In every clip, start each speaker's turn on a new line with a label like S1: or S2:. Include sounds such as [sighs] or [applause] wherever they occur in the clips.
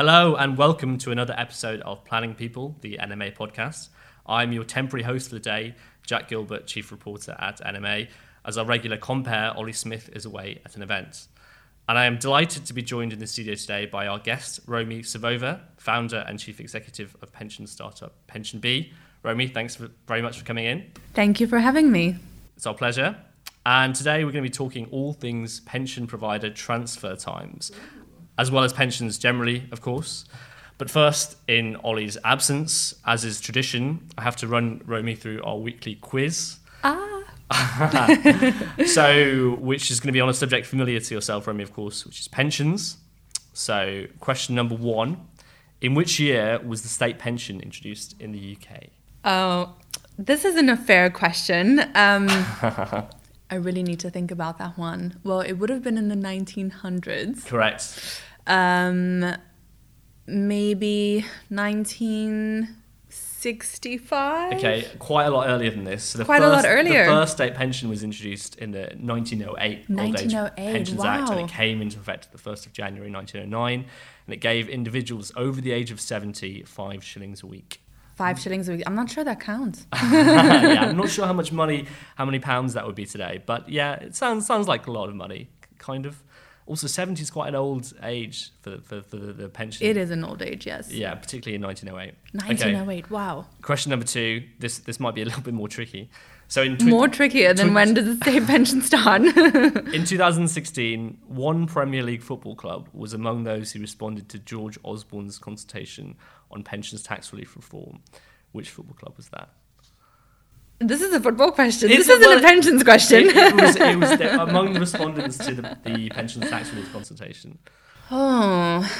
S1: Hello and welcome to another episode of Planning People, the NMA podcast. I'm your temporary host for the day, Jack Gilbert, chief reporter at NMA, as our regular compare, Ollie Smith, is away at an event. And I am delighted to be joined in the studio today by our guest, Romy Savova, founder and chief executive of pension startup PensionBee. Romy, thanks for, very much for coming in.
S2: Thank you for having me.
S1: It's our pleasure. And today we're going to be talking all things pension provider transfer times, as well as pensions generally, of course. But first, in Ollie's absence, as is tradition, I have to run Romy through our weekly quiz.
S2: Ah. [laughs]
S1: so, which is going to be on a subject familiar to yourself, Romy, of course, which is pensions. So, question number one In which year was the state pension introduced in the UK?
S2: Oh, this isn't a fair question. Um, [laughs] I really need to think about that one. Well, it would have been in the 1900s.
S1: Correct.
S2: Um, maybe 1965.
S1: Okay, quite a lot earlier than this. So the
S2: Quite a lot
S1: first-
S2: earlier.
S1: The first state pension was introduced in the 1908 Old Age
S2: 1908,
S1: Pensions Act, and it came into effect the 1st of January 1909, and it gave individuals over the age of 70 five shillings a week.
S2: Five shillings a week. I'm not sure that counts. [laughs]
S1: yeah, I'm not sure how much money, how many pounds that would be today, but yeah, it sounds sounds like a lot of money, kind of. Also, 70 is quite an old age for for, for the, the pension.
S2: It is an old age, yes.
S1: Yeah, particularly in 1908.
S2: 1908. Wow.
S1: Question number two. This this might be a little bit more tricky. So in
S2: More trickier than when does the state pension start? [laughs]
S1: In 2016, one Premier League football club was among those who responded to George Osborne's consultation on pensions tax relief reform. Which football club was that?
S2: This is a football question.
S1: It's
S2: this isn't a pensions question.
S1: It, it was, it was the, [laughs] among the respondents to the, the pensions tax relief consultation.
S2: Oh,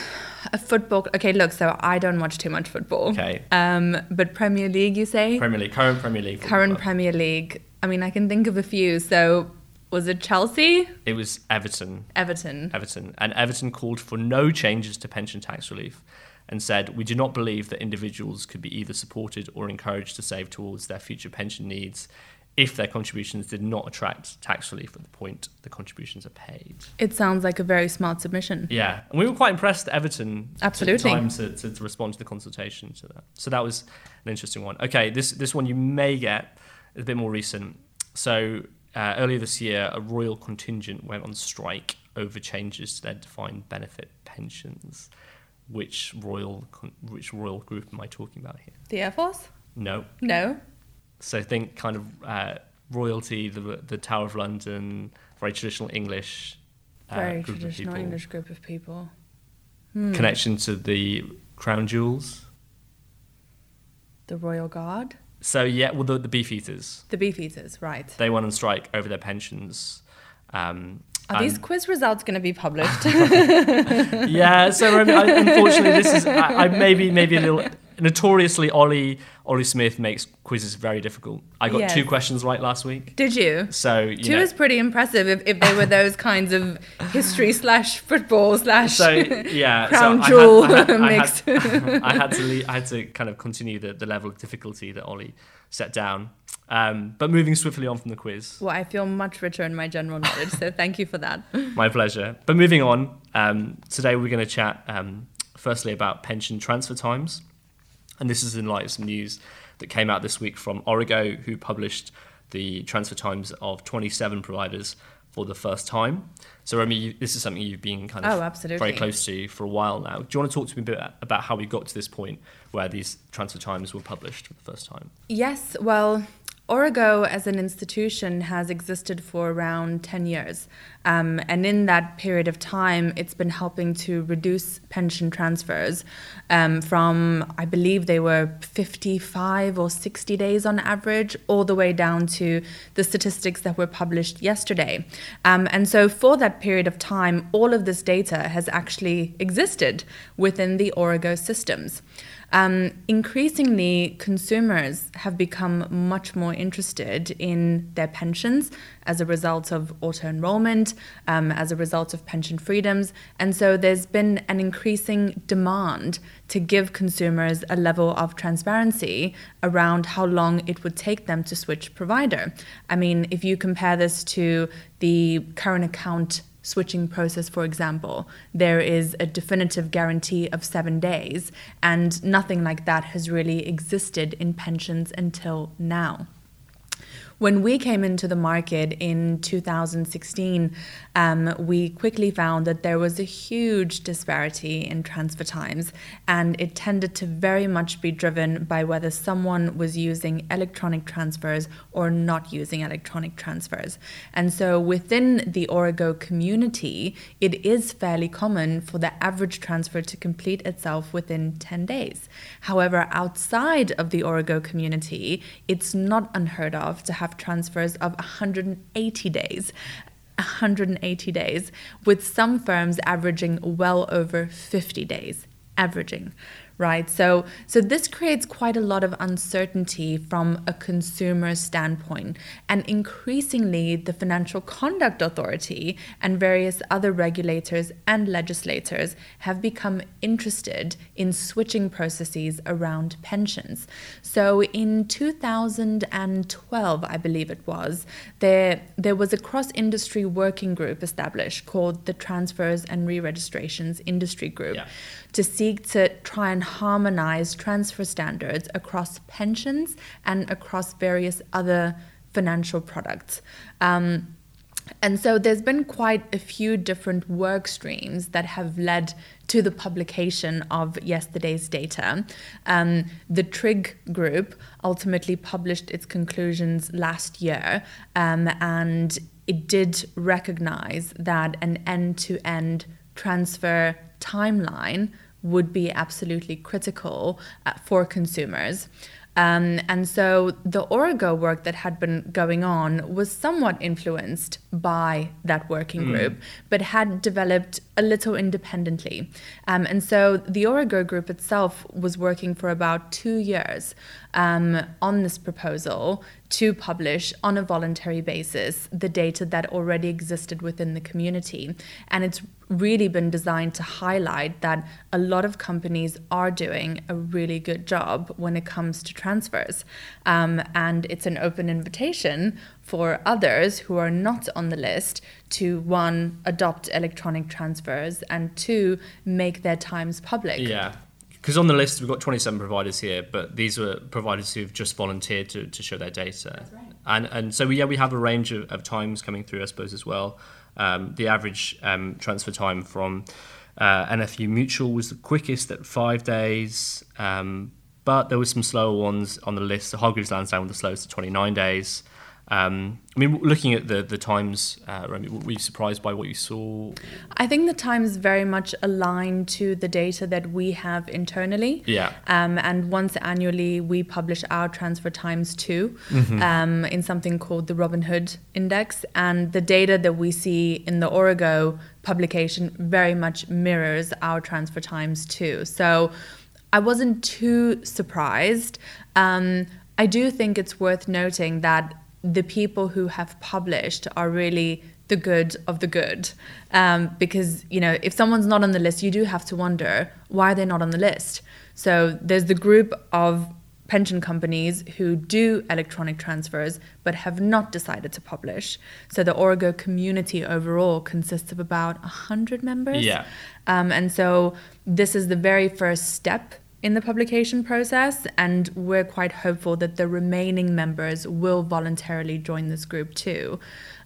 S2: a football. Okay, look. So I don't watch too much football.
S1: Okay.
S2: Um, but Premier League, you say?
S1: Premier League, current Premier League.
S2: Current
S1: club.
S2: Premier League. I mean, I can think of a few. So was it Chelsea?
S1: It was Everton.
S2: Everton.
S1: Everton. And Everton called for no changes to pension tax relief and said, We do not believe that individuals could be either supported or encouraged to save towards their future pension needs if their contributions did not attract tax relief at the point the contributions are paid.
S2: It sounds like a very smart submission.
S1: Yeah, and we were quite impressed that Everton
S2: Absolutely.
S1: time to, to, to respond to the consultation to that. So that was an interesting one. Okay, this this one you may get is a bit more recent. So uh, earlier this year, a royal contingent went on strike over changes to their defined benefit pensions. Which royal which royal group am I talking about here?
S2: The Air Force?
S1: No.
S2: No.
S1: So think kind of uh, royalty, the the Tower of London, very traditional English. uh,
S2: Very
S1: group of
S2: traditional
S1: people.
S2: English group of people.
S1: connection to the crown jewels.
S2: The Royal Guard.
S1: So yeah, well the, the beefeaters
S2: The Beefeaters, right.
S1: they went on strike over their pensions. Um,
S2: Are these quiz results going to be published? [laughs]
S1: yeah, so I mean, I, unfortunately this is I, I maybe maybe a little notoriously Ollie Ollie Smith makes quizzes very difficult. I got
S2: Yes.
S1: two questions right last week,
S2: Did you?
S1: so you
S2: Two
S1: know,
S2: is pretty impressive if, if they were those kinds of history slash football slash
S1: so yeah,
S2: crown
S1: so
S2: jewel
S1: I had, I had,
S2: mix.
S1: I had, I had to [laughs] le- I had to kind of continue the, the level of difficulty that Ollie set down. Um, but moving swiftly on from the quiz.
S2: well, I feel much richer in my general knowledge, so thank you for that. [laughs]
S1: My pleasure. But moving on, um, today we're going to chat um, firstly about pension transfer times. And this is in light of some news that came out this week from Origo, who published the transfer times of 27 providers for the first time. So, Romy, you, this is something you've been kind of
S2: Oh,
S1: very close to for a while now. Do you want to talk to me a bit about how we got to this point where these transfer times were published for the first time?
S2: Yes, well, Origo as an institution has existed for around 10 years. Um, and in that period of time, it's been helping to reduce pension transfers um, from, I believe they were 55 or 60 days on average, all the way down to the statistics that were published yesterday. Um, and so, for that period of time, all of this data has actually existed within the Origo systems. Um, increasingly, consumers have become much more interested in their pensions as a result of auto enrollment, um, as a result of pension freedoms. And so there's been an increasing demand to give consumers a level of transparency around how long it would take them to switch provider. I mean, if you compare this to the current account switching process, for example. There is a definitive guarantee of seven days, and nothing like that has really existed in pensions until now. When we came into the market in 2016, um, we quickly found that there was a huge disparity in transfer times, and it tended to very much be driven by whether someone was using electronic transfers or not using electronic transfers. And so within the Origo community, it is fairly common for the average transfer to complete itself within 10 days. However, outside of the Origo community, it's not unheard of to have have transfers of 180 days. 180 days, with some firms averaging well over 50 days, averaging right? So, so this creates quite a lot of uncertainty from a consumer standpoint. And increasingly, the Financial Conduct Authority and various other regulators and legislators have become interested in switching processes around pensions. So, in 2012, I believe it was, there, there was a cross industry working group established called the Transfers and Re Registrations Industry Group yeah. To seek to try and harmonize transfer standards across pensions and across various other financial products. Um, and so there's been quite a few different work streams that have led to the publication of yesterday's data. Um, the TRIG group ultimately published its conclusions last year, um, and it did recognize that an end to end transfer timeline would be absolutely critical uh, for consumers. Um, and so the Origo work that had been going on was somewhat influenced by that working mm. group, but had developed a little independently. Um, and so the Origo group itself was working for about two years um, on this proposal to publish on a voluntary basis the data that already existed within the community. And it's really been designed to highlight that a lot of companies are doing a really good job when it comes to transfers. Um, and it's an open invitation for others who are not on the list to one, adopt electronic transfers, and two, make their times public.
S1: Yeah because on the list we've got 27 providers here, but these were providers who've just volunteered to, to show their data. Right. And and so yeah, we have a range of, of times coming through, I suppose as well. Um, the average um, transfer time from uh, NFU Mutual was the quickest at five days, um, but there were some slower ones on the list. The Hargreaves Lansdown was the slowest at 29 days. Um, I mean, looking at the the times, uh, Romy, were you surprised by what you saw?
S2: I think the times very much align to the data that we have internally.
S1: Yeah.
S2: Um, and once annually, we publish our transfer times too, mm-hmm. um, in something called the Robin Hood Index, and the data that we see in the Origo publication very much mirrors our transfer times too. So. I wasn't too surprised. Um, I do think it's worth noting that the people who have published are really the good of the good. Um, because, you know, if someone's not on the list, you do have to wonder why they're not on the list. So there's the group of pension companies who do electronic transfers but have not decided to publish. So the Origo community overall consists of about 100 members.
S1: Yeah.
S2: Um, and so this is the very first step in the publication process, and we're quite hopeful that the remaining members will voluntarily join this group too.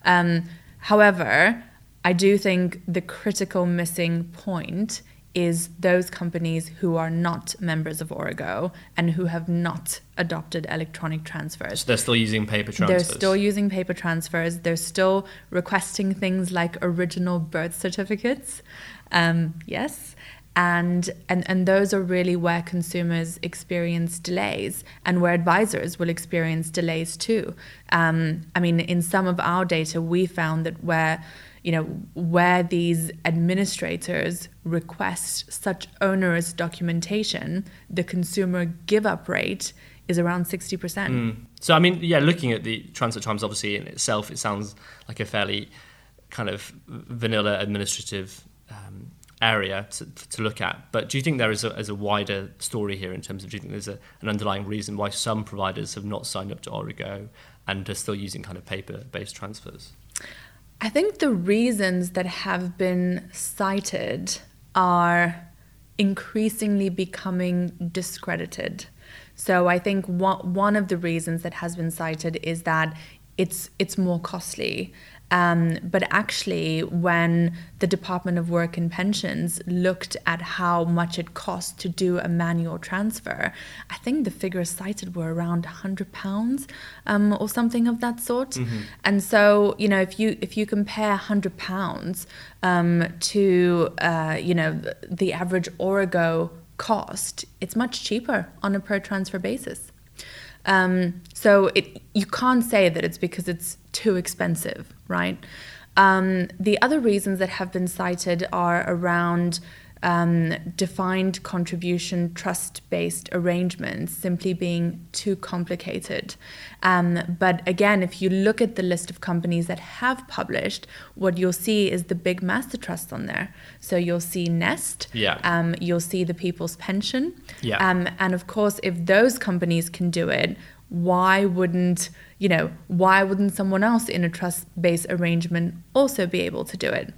S2: Um, however, I do think the critical missing point is those companies who are not members of Origo and who have not adopted electronic transfers.
S1: So they're still using paper transfers.
S2: They're still using paper transfers. They're still requesting things like original birth certificates. Um, yes and and and those are really where consumers experience delays and where advisors will experience delays too um, i mean in some of our data we found that where you know where these administrators request such onerous documentation the consumer give up rate is around 60% mm.
S1: so i mean yeah looking at the transfer times obviously in itself it sounds like a fairly kind of vanilla administrative um, area to, to look at. But do you think there is a, is a wider story here in terms of do you think there's a, an underlying reason why some providers have not signed up to Origo and are still using kind of paper based transfers?
S2: I think the reasons that have been cited are increasingly becoming discredited. So I think one, one of the reasons that has been cited is that it's it's more costly. Um, but actually, when the Department of Work and Pensions looked at how much it cost to do a manual transfer, I think the figures cited were around 100 pounds um, or something of that sort. Mm-hmm. And so, you know, if you if you compare 100 pounds um, to uh, you know the average Origo cost, it's much cheaper on a per transfer basis. Um, so it you can't say that it's because it's too expensive, right? Um, the other reasons that have been cited are around um, defined contribution trust based arrangements simply being too complicated. Um, but again, if you look at the list of companies that have published, what you'll see is the big master trusts on there. So you'll see Nest,
S1: yeah.
S2: Um, you'll see the People's Pension.
S1: Yeah.
S2: Um, and of course, if those companies can do it, why wouldn't you know why wouldn't someone else in a trust based arrangement also be able to do it?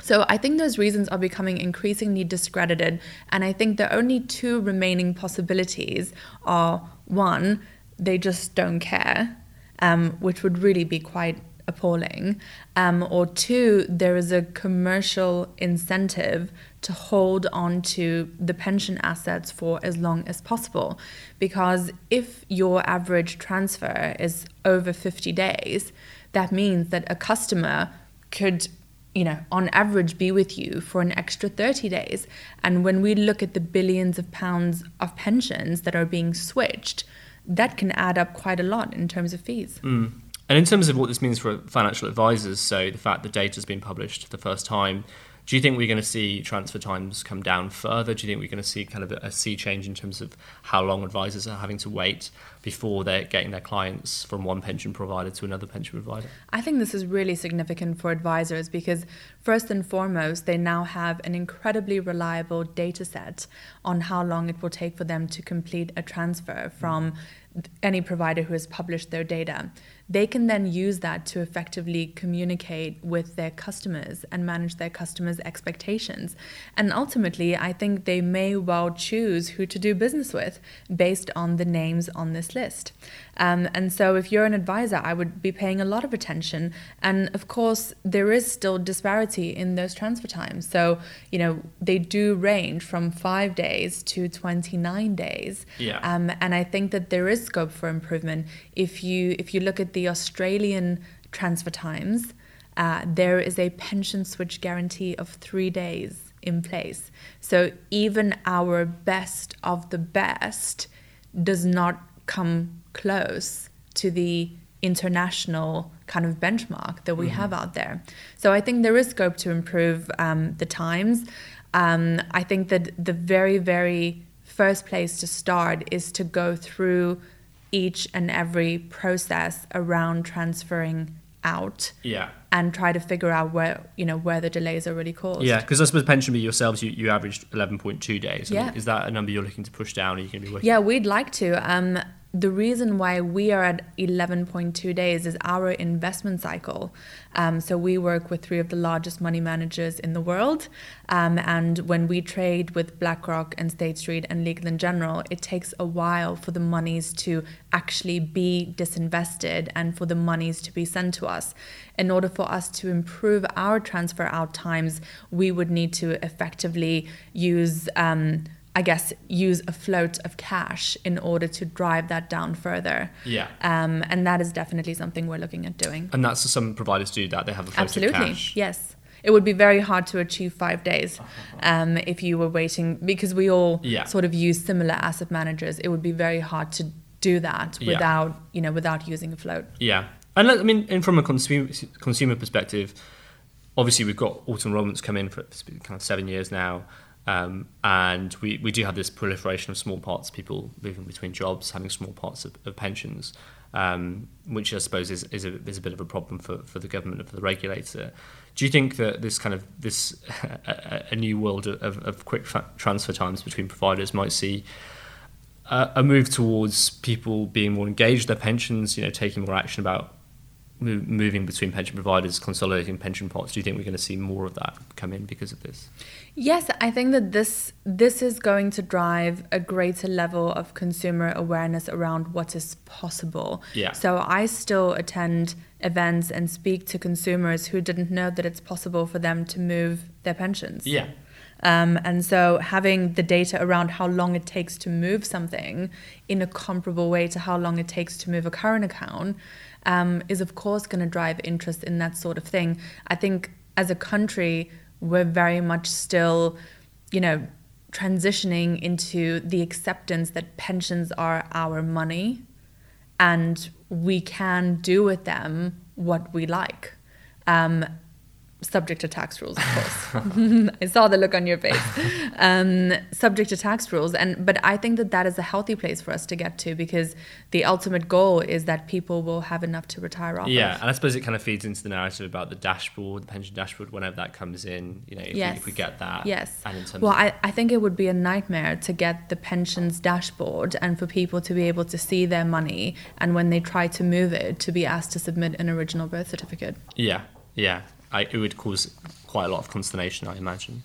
S2: So I think those reasons are becoming increasingly discredited, and I think the only two remaining possibilities are one, they just don't care, um, which would really be quite appalling, um, or two, there is a commercial incentive to hold on to the pension assets for as long as possible, because if your average transfer is over 50 days, that means that a customer could you know, on average be with you for an extra 30 days. And when we look at the billions of pounds of pensions that are being switched, that can add up quite a lot in terms of fees.
S1: Mm. And in terms of what this means for financial advisors, so the fact that data has been published for the first time, do you think we're going to see transfer times come down further? Do you think we're going to see kind of a sea change in terms of how long advisors are having to wait before they're getting their clients from one pension provider to another pension provider?
S2: I think this is really significant for advisors because, first and foremost, they now have an incredibly reliable data set on how long it will take for them to complete a transfer from any provider who has published their data they can then use that to effectively communicate with their customers and manage their customers' expectations. And ultimately, I think they may well choose who to do business with based on the names on this list. Um, and so, if you're an advisor, I would be paying a lot of attention. And of course, there is still disparity in those transfer times. So, you know, they do range from five days to 29 days.
S1: Yeah.
S2: Um, and I think that there is scope for improvement. If you if you look at the Australian transfer times, uh, there is a pension switch guarantee of three days in place. So even our best of the best does not come close to the international kind of benchmark that we mm-hmm. have out there. So I think there is scope to improve um, the times. Um, I think that the very, very first place to start is to go through each and every process around transferring out.
S1: Yeah.
S2: And try to figure out where you know where the delays are really caused.
S1: Yeah, because I suppose PensionBee yourselves, you, you averaged eleven point two days.
S2: Yeah.
S1: Is that a number you're looking to push down? Are you going to be working?
S2: Yeah, we'd like to. Um, the reason why we are at 11.2 days is our investment cycle. Um, so we work with three of the largest money managers in the world. Um, and when we trade with BlackRock and State Street and Legal & General, it takes a while for the monies to actually be disinvested and for the monies to be sent to us. In order for us to improve our transfer out times, we would need to effectively use um, I guess, use a float of cash in order to drive that down further.
S1: Yeah.
S2: Um, and that is definitely something we're looking at doing.
S1: And that's some providers do that. They have a float
S2: Absolutely.
S1: of cash.
S2: Yes. It would be very hard to achieve five days um, if you were waiting because we all
S1: yeah.
S2: sort of use similar asset managers. It would be very hard to do that without yeah. you know without using a float.
S1: Yeah, and I mean, and from a consumer consumer perspective, obviously we've got auto enrollments come in for kind of seven years now. Um, and we, we do have this proliferation of small parts, people moving between jobs, having small parts of, of pensions, um, which I suppose is, is, a, is a bit of a problem for, for the government and for the regulator. Do you think that this kind of this [laughs] a, a new world of, of quick transfer times between providers might see a, a move towards people being more engaged their pensions, you know, taking more action about moving between pension providers, consolidating pension pots. Do you think we're going to see more of that come in because of this?
S2: Yes, I think that this this is going to drive a greater level of consumer awareness around what is possible.
S1: Yeah.
S2: So I still attend events and speak to consumers who didn't know that it's possible for them to move their pensions.
S1: Yeah.
S2: Um, and so having the data around how long it takes to move something in a comparable way to how long it takes to move a current account um, is of course going to drive interest in that sort of thing. I think as a country, we're very much still, you know, transitioning into the acceptance that pensions are our money and we can do with them what we like. Um, subject to tax rules, of course. [laughs] I saw the look on your face. [laughs] Um, subject to tax rules, and but I think that that is a healthy place for us to get to because the ultimate goal is that people will have enough to retire off.
S1: Yeah,
S2: of.
S1: and I suppose it kind of feeds into the narrative about the dashboard, the pension dashboard, whenever that comes in. You know, if,
S2: Yes.
S1: we, if we get that.
S2: Yes.
S1: And in terms
S2: Well, I, I think it would be a nightmare to get the pensions dashboard and for people to be able to see their money and when they try to move it to be asked to submit an original birth certificate.
S1: yeah, yeah, I, it would cause quite a lot of consternation, I imagine.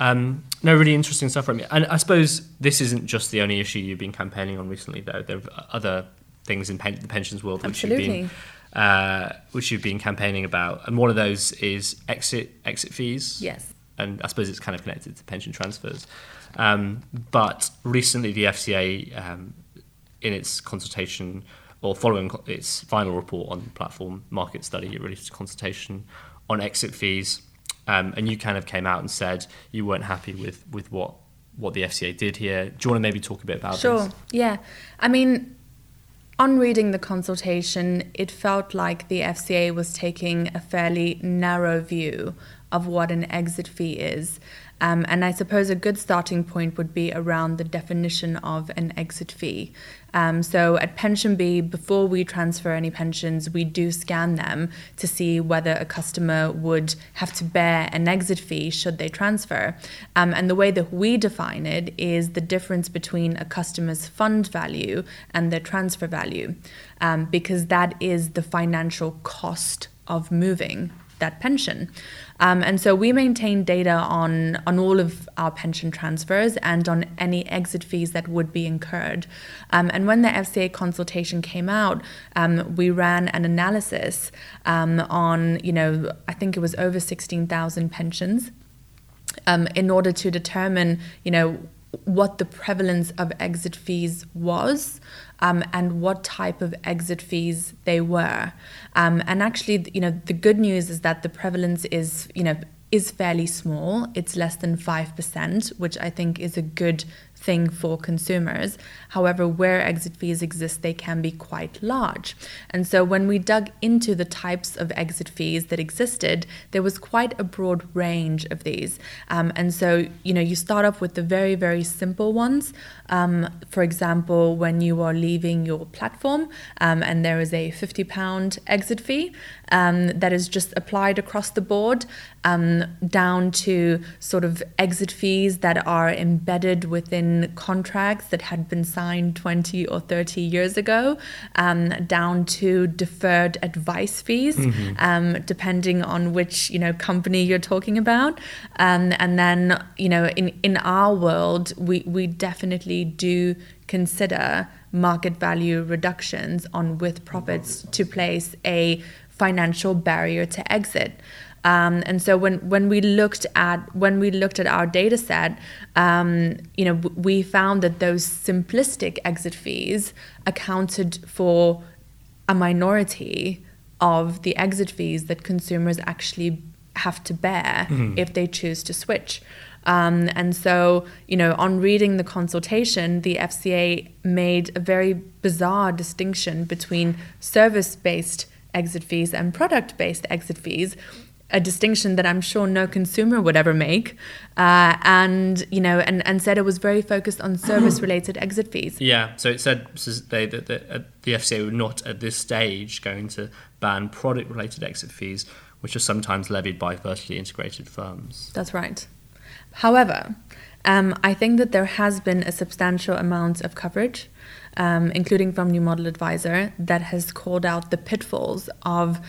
S1: Um, no, really interesting stuff from me. And I suppose this isn't just the only issue you've been campaigning on recently, though. There are other things in pen- the pensions world which you've been uh, which you've been campaigning about, and one of those is exit exit fees.
S2: Yes.
S1: and I suppose it's kind of connected to pension transfers. Um, but recently, the FCA, um, in its consultation or following its final report on platform market study, it released a consultation on exit fees, um, and you kind of came out and said you weren't happy with with what what the FCA did here. Do you want to maybe talk a bit about
S2: Sure.
S1: this?
S2: Yeah. I mean, on reading the consultation, it felt like the FCA was taking a fairly narrow view of what an exit fee is. Um, and I suppose a good starting point would be around the definition of an exit fee. Um, so at PensionBee, before we transfer any pensions, we do scan them to see whether a customer would have to bear an exit fee should they transfer. Um, and the way that we define it is the difference between a customer's fund value and their transfer value, um, because that is the financial cost of moving that pension. Um, and so we maintain data on, on all of our pension transfers and on any exit fees that would be incurred. Um, and when the FCA consultation came out, um, we ran an analysis um, on, you know, I think it was over 16,000 pensions um, in order to determine, you know, what the prevalence of exit fees was um, and what type of exit fees they were. Um, and actually, you know, the good news is that the prevalence is, you know, is fairly small. It's less than 5%, which I think is a good thing for consumers. However, where exit fees exist, they can be quite large. And so when we dug into the types of exit fees that existed, there was quite a broad range of these. Um, and so, you know, you start off with the very, very simple ones. Um, for example, when you are leaving your platform um, and there is a £50 exit fee um, that is just applied across the board, um, down to sort of exit fees that are embedded within contracts that had been signed 20 or 30 years ago, um, down to deferred advice fees, um, depending on which you know company you're talking about, um, and then you know in in our world we we definitely do consider market value reductions on with profits to place a financial barrier to exit. Um, and so when, when we looked at when we looked at our data set, um, you know, we found that those simplistic exit fees accounted for a minority of the exit fees that consumers actually have to bear if they choose to switch. Um, and so, you know, on reading the consultation, the FCA made a very bizarre distinction between service based exit fees and product based exit fees. A distinction that I'm sure no consumer would ever make, uh, and you know, and, and said it was very focused on service-related exit fees.
S1: Yeah, so it said they, that the, uh, the FCA were not at this stage going to ban product related exit fees, which are sometimes levied by vertically integrated firms.
S2: That's right. However, um, I think that there has been a substantial amount of coverage um, including from New Model Advisor, that has called out the pitfalls of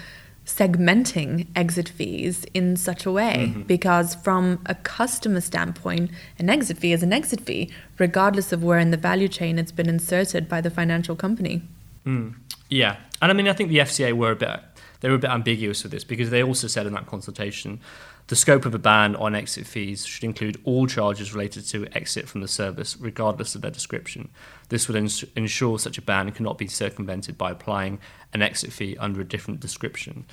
S2: segmenting exit fees in such a way mm-hmm. because from a customer standpoint an exit fee is an exit fee regardless of where in the value chain it's been inserted by the financial company
S1: mm. yeah and i mean i think the fca were a bit they were a bit ambiguous with this because they also said in that consultation the scope of a ban on exit fees should include all charges related to exit from the service, regardless of their description. This would ins- ensure such a ban cannot be circumvented by applying an exit fee under a different description.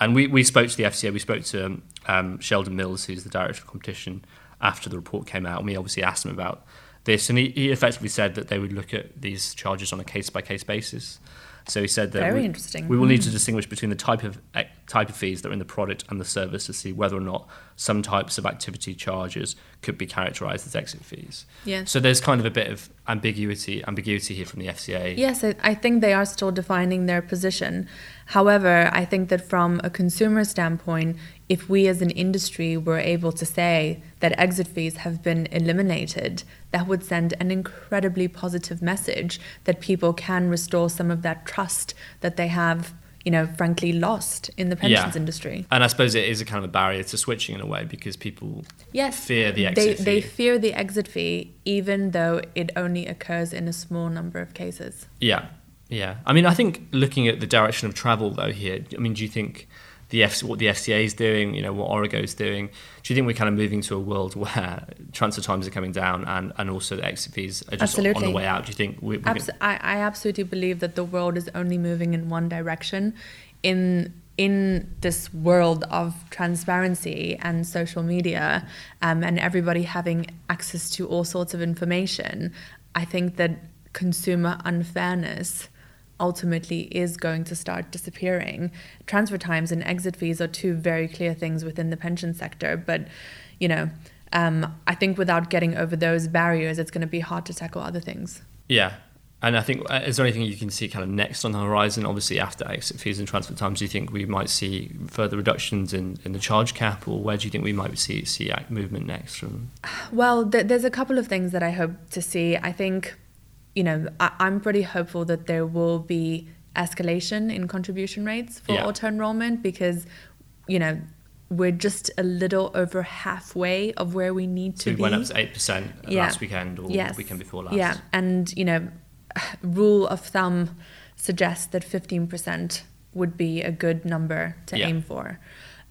S1: And we, we spoke to the FCA, we spoke to um, Sheldon Mills, who's the director of competition, after the report came out, and we obviously asked him about this. And he, he effectively said that they would look at these charges on a case by case basis. So he said that
S2: Very
S1: we,
S2: interesting.
S1: we will need to hmm. distinguish between the type of type of fees that are in the product and the service to see whether or not some types of activity charges could be characterised as exit fees.
S2: Yeah.
S1: So there's kind of a bit of ambiguity ambiguity here from the FCA.
S2: Yes, I think they are still defining their position. However, I think that from a consumer standpoint, if we as an industry were able to say that exit fees have been eliminated, that would send an incredibly positive message that people can restore some of that trust that they have you know, frankly lost in the pensions
S1: yeah.
S2: industry.
S1: And I suppose it is a kind of a barrier to switching in a way because people
S2: yes,
S1: fear the exit
S2: they,
S1: fee.
S2: They fear the exit fee even though it only occurs in a small number of cases.
S1: Yeah. Yeah. I mean, I think looking at the direction of travel though here, I mean, do you think the F, what the FCA is doing, you know, what Origo is doing. Do you think we're kind of moving to a world where transfer times are coming down and, and also the exit fees are just
S2: absolutely.
S1: on the way out? Do you think we're, we're
S2: Abs- I, I absolutely believe that the world is only moving in one direction in in this world of transparency and social media um, and everybody having access to all sorts of information, I think that consumer unfairness ultimately is going to start disappearing. Transfer times and exit fees are two very clear things within the pension sector, but you know, um, I think without getting over those barriers, it's going to be hard to tackle other things.
S1: Yeah. And I think, uh, is there anything you can see kind of next on the horizon? Obviously, after exit fees and transfer times, do you think we might see further reductions in, in the charge cap, or where do you think we might see see movement next from?
S2: Well, th- there's a couple of things that I hope to see. I think you know, I, am pretty hopeful that there will be escalation in contribution rates for yeah. auto enrollment because, you know, we're just a little over halfway of where we need
S1: so
S2: to
S1: we
S2: be.
S1: went up to eight percent yeah. last weekend or yes. the weekend before last.
S2: Yeah, and you know, [sighs] rule of thumb suggests that fifteen percent would be a good number to yeah. aim for.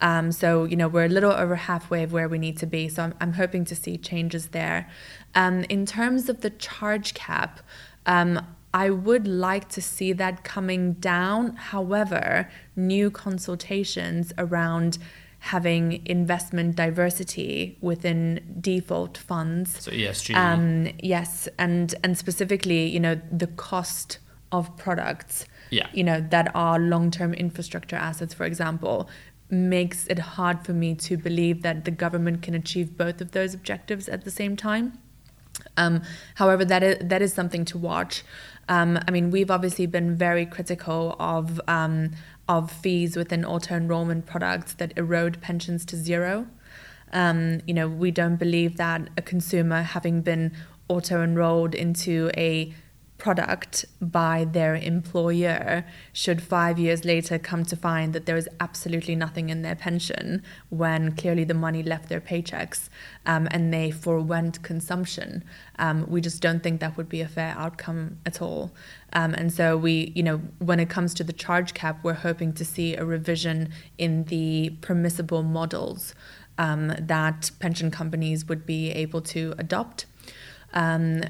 S2: Um, so, you know, we're a little over halfway of where we need to be. So I'm, I'm hoping to see changes there. Um, in terms of the charge cap, um, I would like to see that coming down. However, new consultations around having investment diversity within default funds.
S1: So ESG.
S2: Um, yes, and and specifically, you know, the cost of products.
S1: Yeah.
S2: You know that are long-term infrastructure assets, for example, makes it hard for me to believe that the government can achieve both of those objectives at the same time. Um, however, that is, that is something to watch. Um, I mean, we've obviously been very critical of um, of fees within auto enrollment products that erode pensions to zero. Um, you know, we don't believe that a consumer having been auto enrolled into a product by their employer should five years later come to find that there is absolutely nothing in their pension when clearly the money left their paychecks um, and they forewent consumption. Um, we just don't think that would be a fair outcome at all. Um, and so we, you know, when it comes to the charge cap, we're hoping to see a revision in the permissible models um, that pension companies would be able to adopt. Um,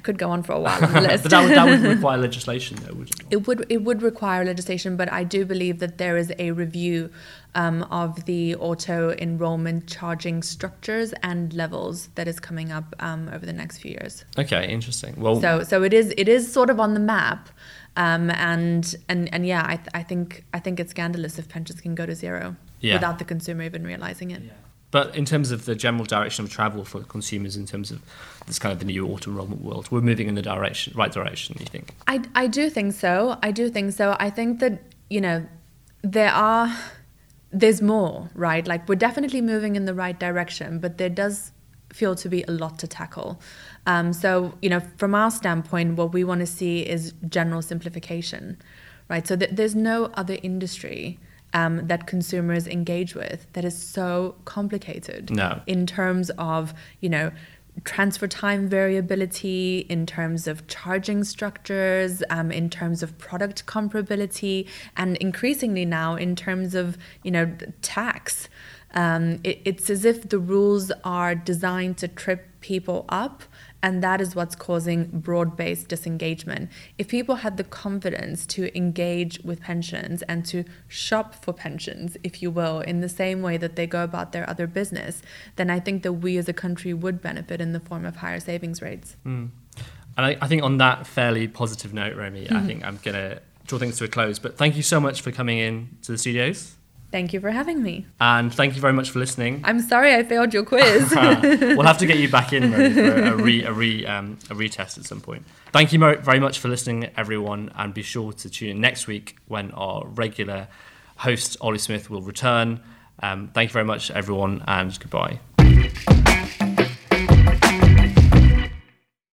S2: I could go on for a while [laughs] on the list.
S1: but that would, that would [laughs] require legislation, though, would it?
S2: It would. It would require legislation, but I do believe that there is a review um, of the auto enrollment charging structures and levels that is coming up um, over the next few years.
S1: Okay, interesting. Well,
S2: so so it is it is sort of on the map, um, and and and yeah, I, th- I think I think it's scandalous if pensions can go to zero
S1: yeah.
S2: without the consumer even realizing it.
S1: Yeah. But in terms of the general direction of travel for consumers, in terms of this kind of the new auto enrollment world, we're moving in the direction, right direction. You think?
S2: I I do think so. I do think so. I think that you know there are there's more, right? Like we're definitely moving in the right direction, but there does feel to be a lot to tackle. Um, so, you know, from our standpoint, what we want to see is general simplification, right? So th- there's no other industry um, that consumers engage with that is so complicated
S1: no.
S2: in terms of, you know, transfer time variability, in terms of charging structures, um, in terms of product comparability, and increasingly now in terms of, you know, tax. Um, it, it's as if the rules are designed to trip people up and that is what's causing broad based disengagement. If people had the confidence to engage with pensions and to shop for pensions, if you will, in the same way that they go about their other business, then I think that we as a country would benefit in the form of higher savings rates.
S1: Mm. And I, I, think on that fairly positive note, Romy, mm-hmm. I think I'm going to draw things to a close. But thank you so much for coming in to the studios.
S2: Thank you for having me.
S1: And thank you very much for listening.
S2: I'm sorry I failed your quiz. [laughs]
S1: we'll have to get you back in for a, [laughs] re, a, re, um, a retest at some point. Thank you very much for listening, everyone, and be sure to tune in next week when our regular host, Ollie Smith, will return. Um, thank you very much, everyone, and goodbye.